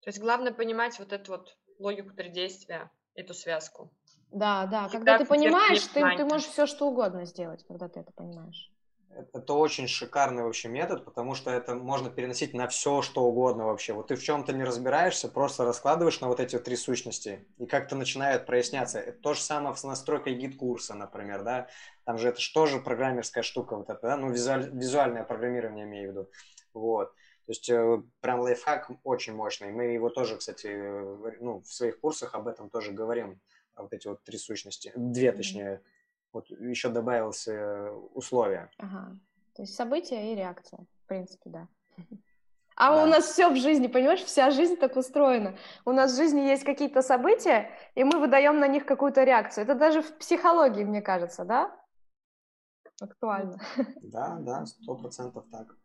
То есть главное понимать вот эту вот логику три действия, эту связку. Да, да. Когда ты понимаешь, ты, ты можешь все что угодно сделать, когда ты это понимаешь. Это очень шикарный вообще метод, потому что это можно переносить на все, что угодно вообще. Вот ты в чем-то не разбираешься, просто раскладываешь на вот эти вот три сущности, и как-то начинает проясняться. Это то же самое с настройкой GetCourse а, например, да. Там же это же тоже программерская штука вот это, да, ну, визуаль, визуальное программирование имею в виду. Вот. То есть э, прям лайфхак очень мощный. Мы его тоже, кстати, э, ну, в своих курсах об этом тоже говорим. Вот эти вот три сущности. Две, точнее. Вот еще добавилось э, условия. Ага. То есть события и реакция, в принципе, да. [laughs] А да. у нас все в жизни, понимаешь, вся жизнь так устроена. У нас в жизни есть какие-то события, и мы выдаем на них какую-то реакцию. Это даже в психологии, мне кажется, да? Актуально. Да, [laughs] да, сто процентов так.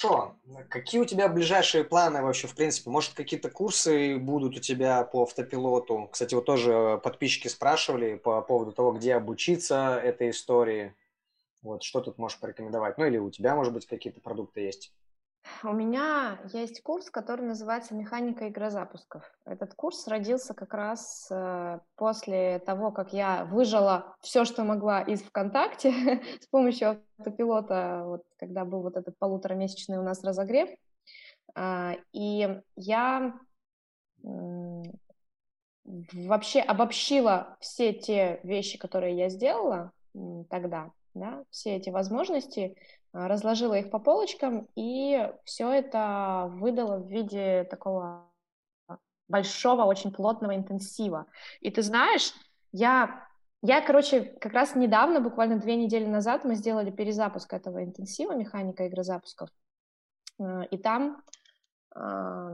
Что? Какие у тебя ближайшие планы вообще, в принципе? Может, какие-то курсы будут у тебя по автопилоту? Кстати, вот тоже подписчики спрашивали по поводу того, где обучиться этой истории. Вот, что тут можешь порекомендовать? Ну, или у тебя, может быть, какие-то продукты есть? У меня есть курс, который называется «Механика игрозапусков». Этот курс родился как раз э, после того, как я выжила все, что могла из ВКонтакте [laughs] с помощью автопилота, вот, когда был вот этот полуторамесячный у нас разогрев. А, и я вообще обобщила все те вещи, которые я сделала тогда, да, все эти возможности, разложила их по полочкам, и все это выдала в виде такого большого, очень плотного интенсива. И ты знаешь, я, я, короче, как раз недавно, буквально две недели назад, мы сделали перезапуск этого интенсива, механика игрозапусков, а, и там на,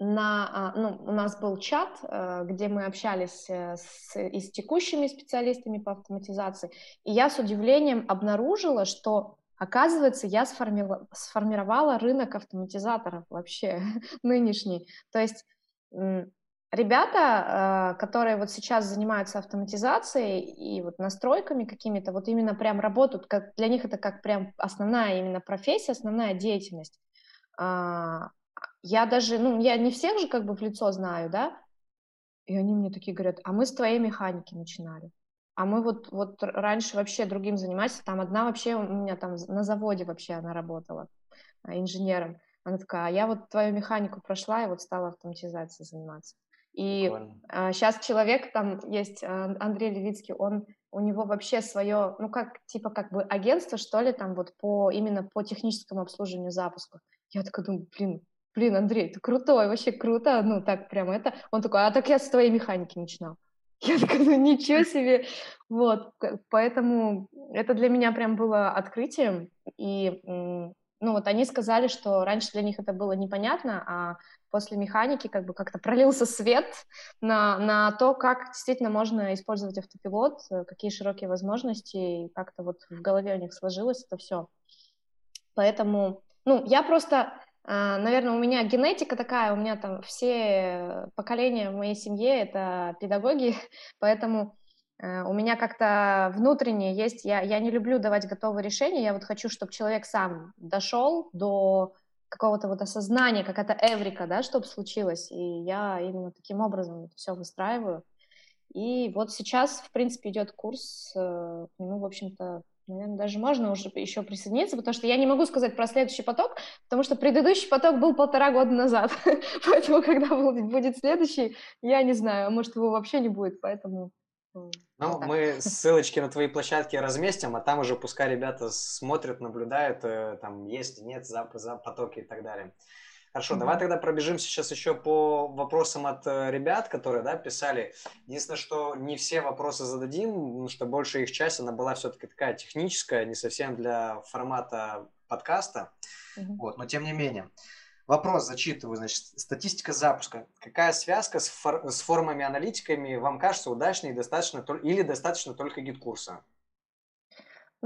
а, ну, у нас был чат, где мы общались э, с, и с текущими специалистами по автоматизации, и я с удивлением обнаружила, что Оказывается, я сформи... сформировала рынок автоматизаторов вообще [laughs] нынешний. То есть ребята, а, которые вот сейчас занимаются автоматизацией и вот настройками какими-то, вот именно прям работают, как для них это как прям основная именно профессия, основная деятельность. А, я даже, ну, я не всех же как бы в лицо знаю, да, и они мне такие говорят, а мы с твоей механики начинали. А мы вот, вот раньше вообще другим занимались. Там одна вообще у меня там на заводе вообще она работала а, инженером. Она такая, а я вот твою механику прошла и вот стала автоматизацией заниматься. И а, сейчас человек там есть, а, Андрей Левицкий, он у него вообще свое, ну как, типа как бы агентство, что ли, там вот по, именно по техническому обслуживанию запусков. Я такая думаю, блин, блин, Андрей, ты крутой, вообще круто, ну так прям это. Он такой, а так я с твоей механики начинал. Я такая, ну ничего себе. Вот, поэтому это для меня прям было открытием. И, ну вот они сказали, что раньше для них это было непонятно, а после механики как бы как-то пролился свет на, на то, как действительно можно использовать автопилот, какие широкие возможности, и как-то вот в голове у них сложилось это все. Поэтому, ну, я просто Наверное, у меня генетика такая, у меня там все поколения в моей семье это педагоги, [laughs] поэтому э, у меня как-то внутренне есть, я, я не люблю давать готовые решения, я вот хочу, чтобы человек сам дошел до какого-то вот осознания, какая-то эврика, да, чтобы случилось, и я именно таким образом все выстраиваю. И вот сейчас, в принципе, идет курс, ну, в общем-то, Наверное, даже можно уже еще присоединиться, потому что я не могу сказать про следующий поток, потому что предыдущий поток был полтора года назад. [laughs] поэтому, когда будет следующий, я не знаю, а может, его вообще не будет, поэтому... Ну, вот мы [laughs] ссылочки на твои площадки разместим, а там уже пускай ребята смотрят, наблюдают, э, там есть, нет, за, за потоки и так далее. Хорошо, mm-hmm. давай тогда пробежимся сейчас еще по вопросам от э, ребят, которые да, писали. Единственное, что не все вопросы зададим, потому что большая их часть, она была все-таки такая техническая, не совсем для формата подкаста. Mm-hmm. Вот, но тем не менее. Вопрос зачитываю, значит, статистика запуска. Какая связка с, фор- с формами аналитиками вам кажется удачной и достаточно, или достаточно только GetCourse а?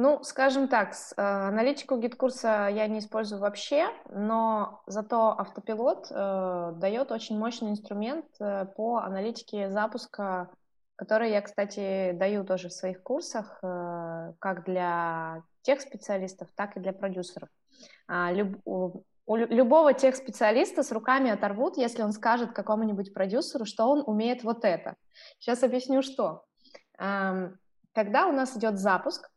Ну, скажем так, с, э, аналитику GetCourse а я не использую вообще, но зато автопилот э, дает очень мощный инструмент э, по аналитике запуска, который я, кстати, даю тоже в своих курсах, э, как для тех специалистов, так и для продюсеров. А, люб, у, у любого тех специалиста с руками оторвут, если он скажет какому-нибудь продюсеру, что он умеет вот это. Сейчас объясню, что. Эм, когда у нас идет запуск,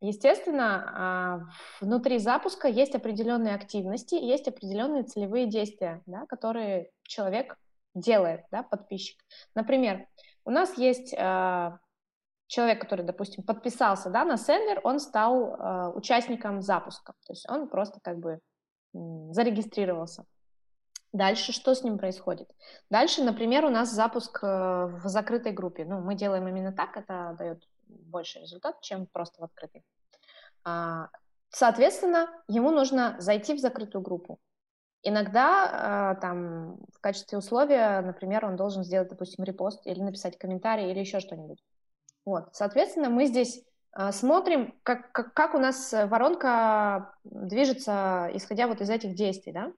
естественно, а, внутри запуска есть определенные активности, есть определенные целевые действия, да, которые человек делает, да, подписчик. Например, у нас есть 4 человек, который, допустим, подписался да, на сендер, он стал участником запуска. То есть он просто как бы зарегистрировался. Дальше что с ним происходит? Дальше, например, у нас запуск э, в закрытой группе. Ну, мы делаем именно так, это дает больше результат, чем просто в открытой. А, соответственно, ему нужно зайти в закрытую группу. Иногда э, там в качестве условия, например, он должен сделать, допустим, репост или написать комментарий или еще что-нибудь. Вот, соответственно, мы здесь э, смотрим, как, как, как у нас воронка движется, исходя вот из этих действий, да.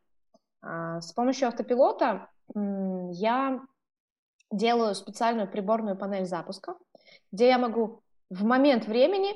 С помощью автопилота я делаю специальную приборную панель запуска, где я могу в момент времени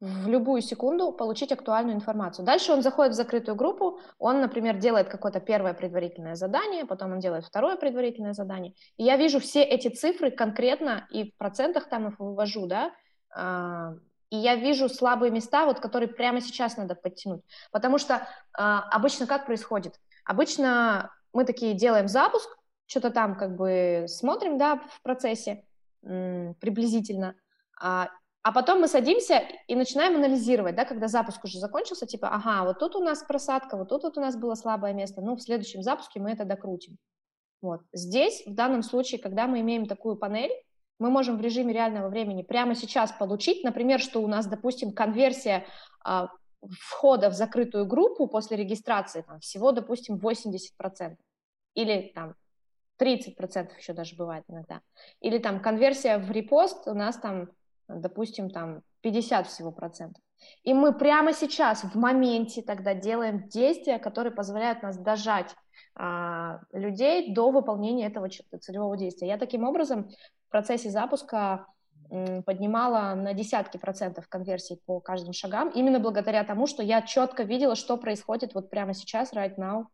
в любую секунду получить актуальную информацию. Дальше он заходит в закрытую группу, он, например, делает какое-то первое предварительное задание, потом он делает второе предварительное задание, и я вижу все эти цифры конкретно и в процентах там их вывожу, да, а, и я вижу слабые места, вот, которые прямо сейчас надо подтянуть. Потому что а, обычно как происходит? Обычно мы такие делаем запуск, что-то там как бы смотрим, да, в процессе приблизительно, а, а потом мы садимся и начинаем анализировать, да, когда запуск уже закончился, типа, ага, вот тут у нас просадка, вот тут вот у нас было слабое место, ну, в следующем запуске мы это докрутим. Вот. Здесь, в данном случае, когда мы имеем такую панель, мы можем в режиме реального времени прямо сейчас получить, например, что у нас, допустим, конверсия а, входа в закрытую группу после регистрации там, всего, допустим, 80%. Или там 30% еще даже бывает иногда. Или там конверсия в репост у нас там допустим, там 50 всего процентов. И мы прямо сейчас, в моменте тогда делаем действия, которые позволяют нас дожать а, людей до выполнения этого целевого действия. Я таким образом в процессе запуска поднимала на десятки процентов конверсий по каждым шагам, именно благодаря тому, что я четко видела, что происходит вот прямо сейчас, right now,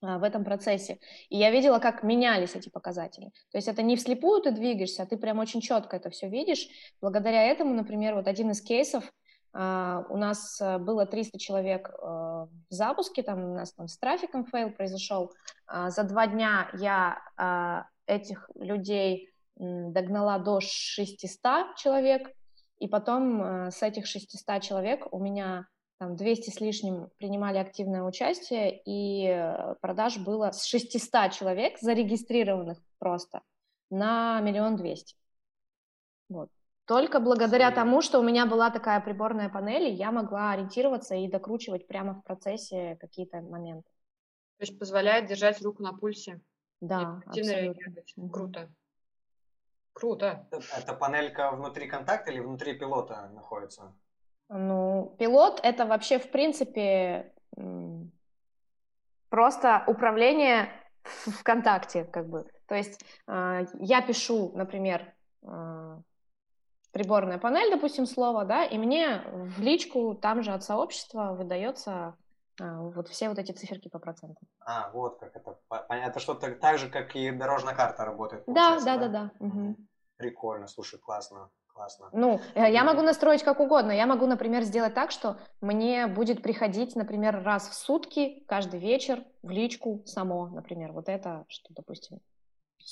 в этом процессе. И я видела, как менялись эти показатели. То есть это не вслепую ты двигаешься, а ты прям очень четко это все видишь. Благодаря этому, например, вот один из кейсов, Э, у нас э, было 300 человек э, в запуске, там у нас там с трафиком фейл произошел. За два дня я этих людей догнала до 600 человек, и потом с этих 600 человек у меня там 200 с лишним принимали активное участие, и э, продаж было с 600 человек, зарегистрированных просто, на миллион двести. Вот. Только благодаря тому, что у меня была такая приборная панель, я могла ориентироваться и докручивать прямо в процессе какие-то моменты. То есть позволяет держать руку на пульсе. Да, абсолютно. Круто. Круто. Это панелька внутри контакта или внутри пилота находится? Ну, пилот — это вообще, в принципе, просто управление ВКонтакте, как бы. То есть э, я пишу, например, э, приборная панель, допустим, слово, да, и мне в личку там же от сообщества выдается э, вот все вот эти циферки по процентам. А, вот как это. Это что-то так же, как и дорожная карта работает. Да, да, да, да. да. Угу. Прикольно, слушай, классно классно. Ну, э, я могу настроить как угодно. Я могу, например, сделать так, что мне будет приходить, например, раз в сутки, каждый вечер в личку само, например. Вот это, что, допустим,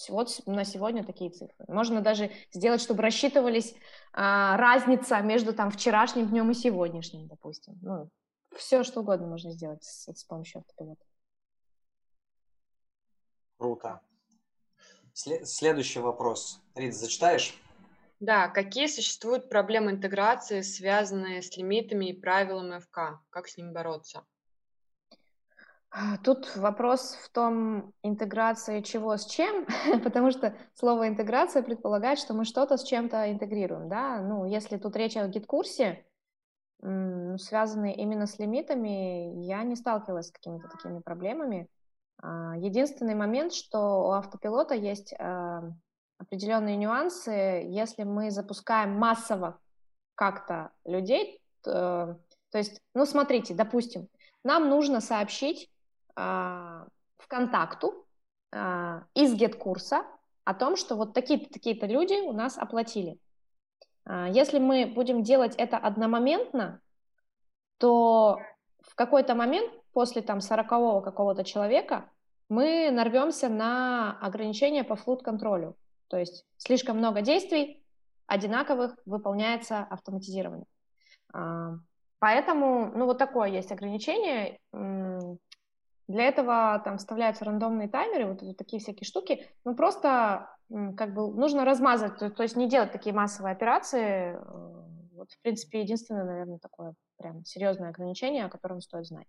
вот на сегодня такие цифры. Можно даже сделать, чтобы рассчитывались а, разница между там вчерашним днем и сегодняшним, допустим. Ну, все, что угодно можно сделать с, с помощью автопилота. Круто. След- следующий вопрос. Рит, зачитаешь? Да, какие существуют проблемы интеграции, связанные с лимитами и правилами ФК? Как с ними бороться? А, тут вопрос в том, интеграция чего с чем, [laughs] потому что слово интеграция предполагает, что мы что-то с чем-то интегрируем, да, ну, если тут речь о гид-курсе, связанные именно с лимитами, я не сталкивалась с какими-то такими проблемами. А, единственный момент, что у автопилота есть а, определенные нюансы. Если мы запускаем массово как-то людей, то, то есть, ну, смотрите, допустим, нам нужно сообщить э, ВКонтакту э, из гет-курса о том, что вот такие-то такие-то люди у нас оплатили. Э, если мы будем делать это одномоментно, то в какой-то момент после там 40 какого-то человека мы нарвемся на ограничения по флут-контролю. То есть слишком много действий, одинаковых выполняется автоматизирование. А, поэтому, ну, вот такое есть ограничение. Для этого там вставляются рандомные таймеры, вот, такие всякие штуки. Ну, просто как бы нужно размазать, то, есть не делать такие массовые операции. Э, вот, в принципе, единственное, наверное, такое прям серьезное ограничение, о котором стоит знать.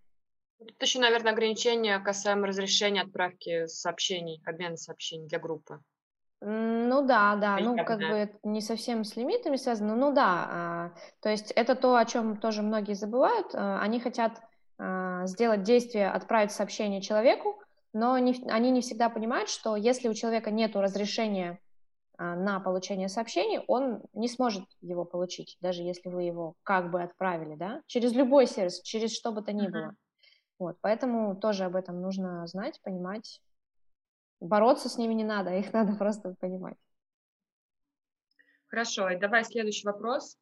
Тут еще, наверное, ограничения касаемо разрешения отправки сообщений, обмена сообщений для группы. Ну да, да, ну как бы не совсем с лимитами связано, ну да, а, то есть это то, о чем тоже многие забывают, а, они хотят а, сделать действие, отправить сообщение человеку, но не, они не всегда понимают, что если у человека нет разрешения на получение сообщений, он не сможет его получить, даже если вы его как бы отправили, да, через любой сервис, через что бы то ни было. Вот, поэтому тоже об этом нужно знать, понимать. Бороться с ними не надо, их [laughs] надо просто понимать. Хорошо, и давай следующий вопрос.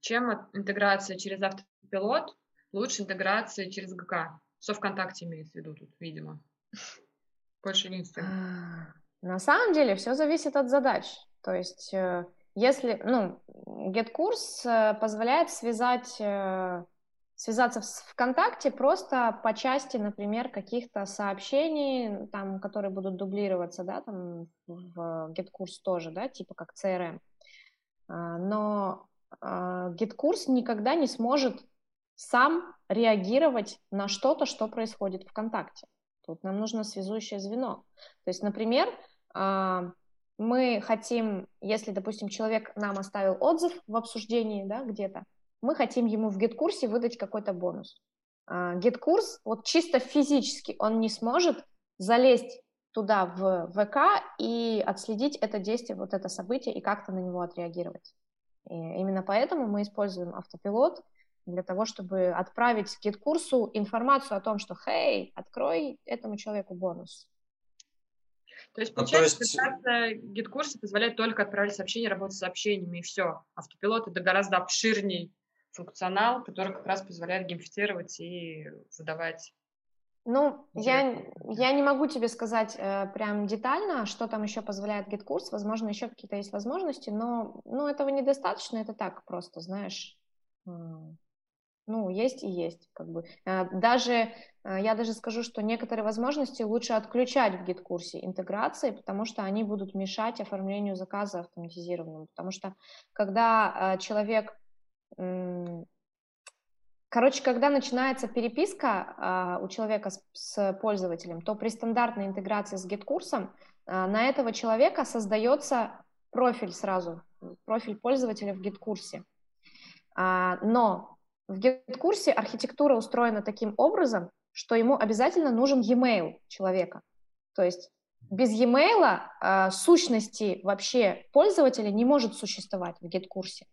Чем интеграция через автопилот лучше интеграции через ГК? Что ВКонтакте имеется в виду тут, видимо? Больше единственное. На самом деле все зависит от задач. То есть, э, если, ну, GetCourse э, позволяет связать э, связаться с ВКонтакте просто по части, например, каких-то сообщений, там, которые будут дублироваться, да, там в GetCourse тоже, да, типа как CRM. А, но а, GetCourse никогда не сможет сам реагировать на что-то, что происходит ВКонтакте. Тут нам нужно связующее звено. То есть, например, а, мы хотим, если, допустим, человек нам оставил отзыв в обсуждении, да, где-то, мы хотим ему в GetCourse выдать какой-то бонус. GetCourse, вот чисто физически, он не сможет залезть туда в ВК и отследить это действие, вот это событие и как-то на него отреагировать. И именно поэтому мы используем автопилот для того, чтобы отправить GitKурсу информацию о том, что «Хей, открой этому человеку бонус». То есть, получается, ну, то есть... гид-курсы позволяют только отправлять сообщения, работать с сообщениями, и все. Автопилот — это гораздо обширней функционал, который как раз позволяет геймифицировать и выдавать ну, я, я не могу тебе сказать э, прям детально, что там еще позволяет GitKurs. Возможно, еще какие-то есть возможности, но ну, этого недостаточно, это так просто, знаешь. Ну, есть и есть, как бы. Э, даже, э, я даже скажу, что некоторые возможности лучше отключать в гид-курсе интеграции, потому что они будут мешать оформлению заказа автоматизированному. Потому что когда человек Короче, когда начинается переписка а, у человека с, пользователем, то при стандартной интеграции с GitKурсом а, на этого человека создается профиль сразу, профиль пользователя в GitKурсе. А, но в GitKурсе архитектура устроена таким образом, что ему обязательно нужен e-mail человека. То есть без e-mail сущности вообще пользователя не может существовать в GitKурсе.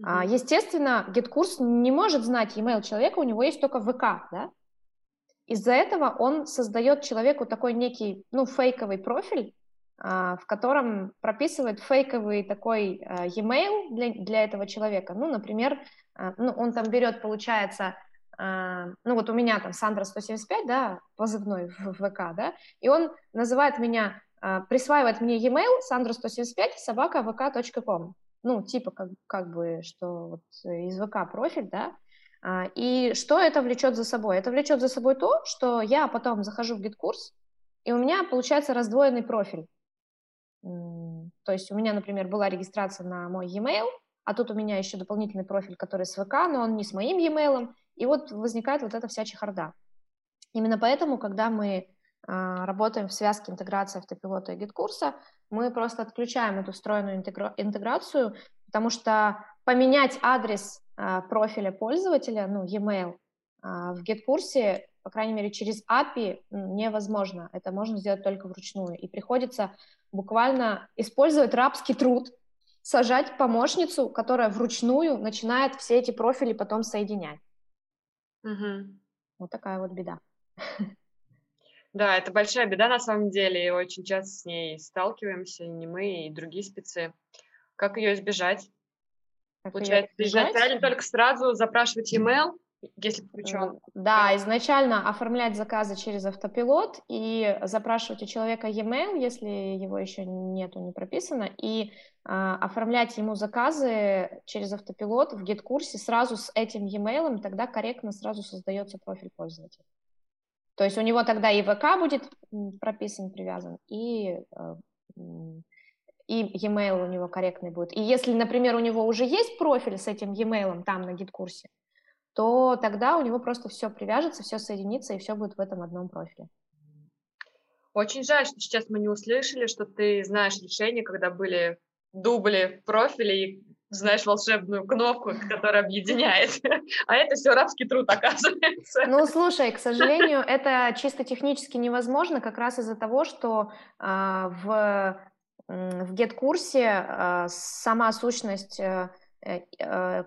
Mm-hmm. Естественно, GitKurs не может знать email человека, у него есть только ВК, да? Из-за этого он создает человеку такой некий, ну, фейковый профиль, а, в котором прописывает фейковый такой а, e-mail для, для этого человека. Ну, например, ну, он там берет, получается, ну, вот у меня там Сандра 175, да, позывной в ВК, да, и он называет меня, присваивает мне e-mail Сандра 175 собака vk.com ну, типа как, как бы, что вот из ВК профиль, да, а, и что это влечет за собой? Это влечет за собой то, что я потом захожу в GetCourse, и у меня получается раздвоенный профиль. То есть у меня, например, была регистрация на мой e-mail, а тут у меня еще дополнительный профиль, который с ВК, но он не с моим e-mail, и вот возникает вот эта вся чехарда. Именно поэтому, когда мы работаем в связке интеграции автопилота и GetCourse а, мы просто отключаем эту встроенную интегра- интеграцию, потому что поменять адрес а, профиля пользователя, ну, e-mail, а, в гид-курсе, по крайней мере, через API невозможно. Это можно сделать только вручную. И приходится буквально использовать рабский труд, сажать помощницу, которая вручную начинает все эти профили потом соединять. Угу. Вот такая вот беда. Да, это большая беда на самом деле, и очень часто с ней сталкиваемся, не мы, и другие спецы. Как ее избежать? Как Получается, избежать? правильно только сразу запрашивать e-mail, если включен. Да, изначально оформлять заказы через автопилот и запрашивать у человека e-mail, если его еще нету, не прописано, и а, оформлять ему заказы через автопилот в гид-курсе сразу с этим e-mail, тогда корректно сразу создается профиль пользователя. То есть у него тогда и ВК будет прописан, привязан, и, а, и e-mail у него корректный будет. И если, например, у него уже есть профиль с этим e-mail там на гид-курсе, то тогда у него просто все привяжется, все соединится, и все будет в этом одном профиле. Очень жаль, что сейчас мы не услышали, что ты знаешь решение, когда были дубли профиля и знаешь волшебную кнопку, которая объединяет. [laughs] А это все рабский труд, оказывается. Ну, слушай, к сожалению, это чисто технически невозможно, как раз из-за того, что э, в, в get-курсе э, сама сущность э, э,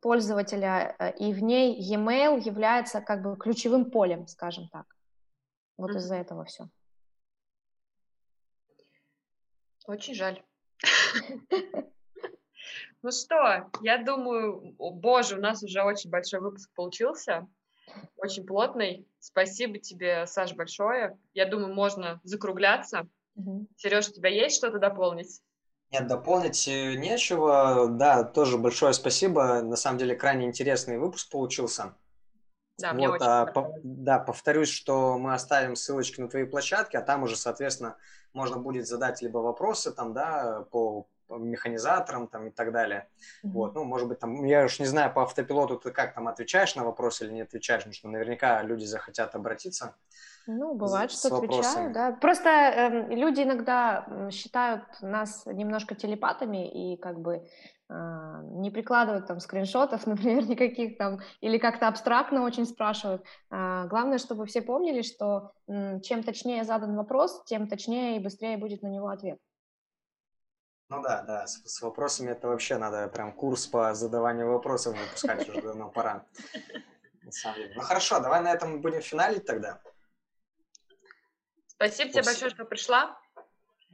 пользователя, э, и в ней e-mail является как бы ключевым полем, скажем так. Вот mm-hmm. из-за этого все. Очень жаль. [laughs] Ну что, я думаю, боже, у нас уже очень большой выпуск получился, очень плотный. Спасибо тебе, Саш, большое. Я думаю, можно закругляться. Угу. Сереж, у тебя есть что-то дополнить? Нет, дополнить э, нечего. Да, тоже большое спасибо. На самом деле, крайне интересный выпуск получился. Да, вот, мне очень а, по, да, повторюсь, что мы оставим ссылочки на твои площадки, а там уже, соответственно, можно будет задать либо вопросы там, да, по, по механизаторам там и так далее. Mm-hmm. Вот, ну, может быть, там, я уж не знаю, по автопилоту ты как там отвечаешь на вопросы или не отвечаешь, потому что наверняка люди захотят обратиться. Ну, бывает, с, что с отвечаю, да. Просто э, люди иногда считают нас немножко телепатами и как бы э, не прикладывают там скриншотов, [laughs] например, никаких там, или как-то абстрактно очень спрашивают. Э, главное, чтобы все помнили, что чем точнее задан вопрос, тем точнее и быстрее будет на него ответ. Ну да, да, с, с вопросами это вообще надо прям курс по задаванию вопросов выпускать уже давно пора. На самом деле. Ну хорошо, давай на этом будем финалить тогда. Спасибо тебе большое, что пришла.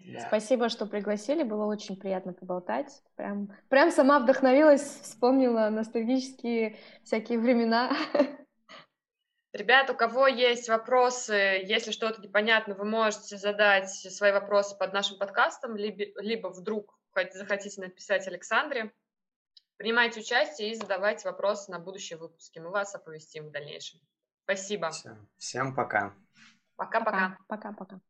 Да. Спасибо, что пригласили, было очень приятно поболтать. Прям, прям сама вдохновилась, вспомнила ностальгические всякие времена. [laughs] Ребят, у кого есть вопросы, если что-то непонятно, вы можете задать свои вопросы под нашим подкастом, либо, либо вдруг захотите написать Александре. Принимайте участие и задавайте вопросы на будущие выпуски. Мы вас оповестим в дальнейшем. Спасибо. Всем, всем пока. Пока-пока. Пока-пока.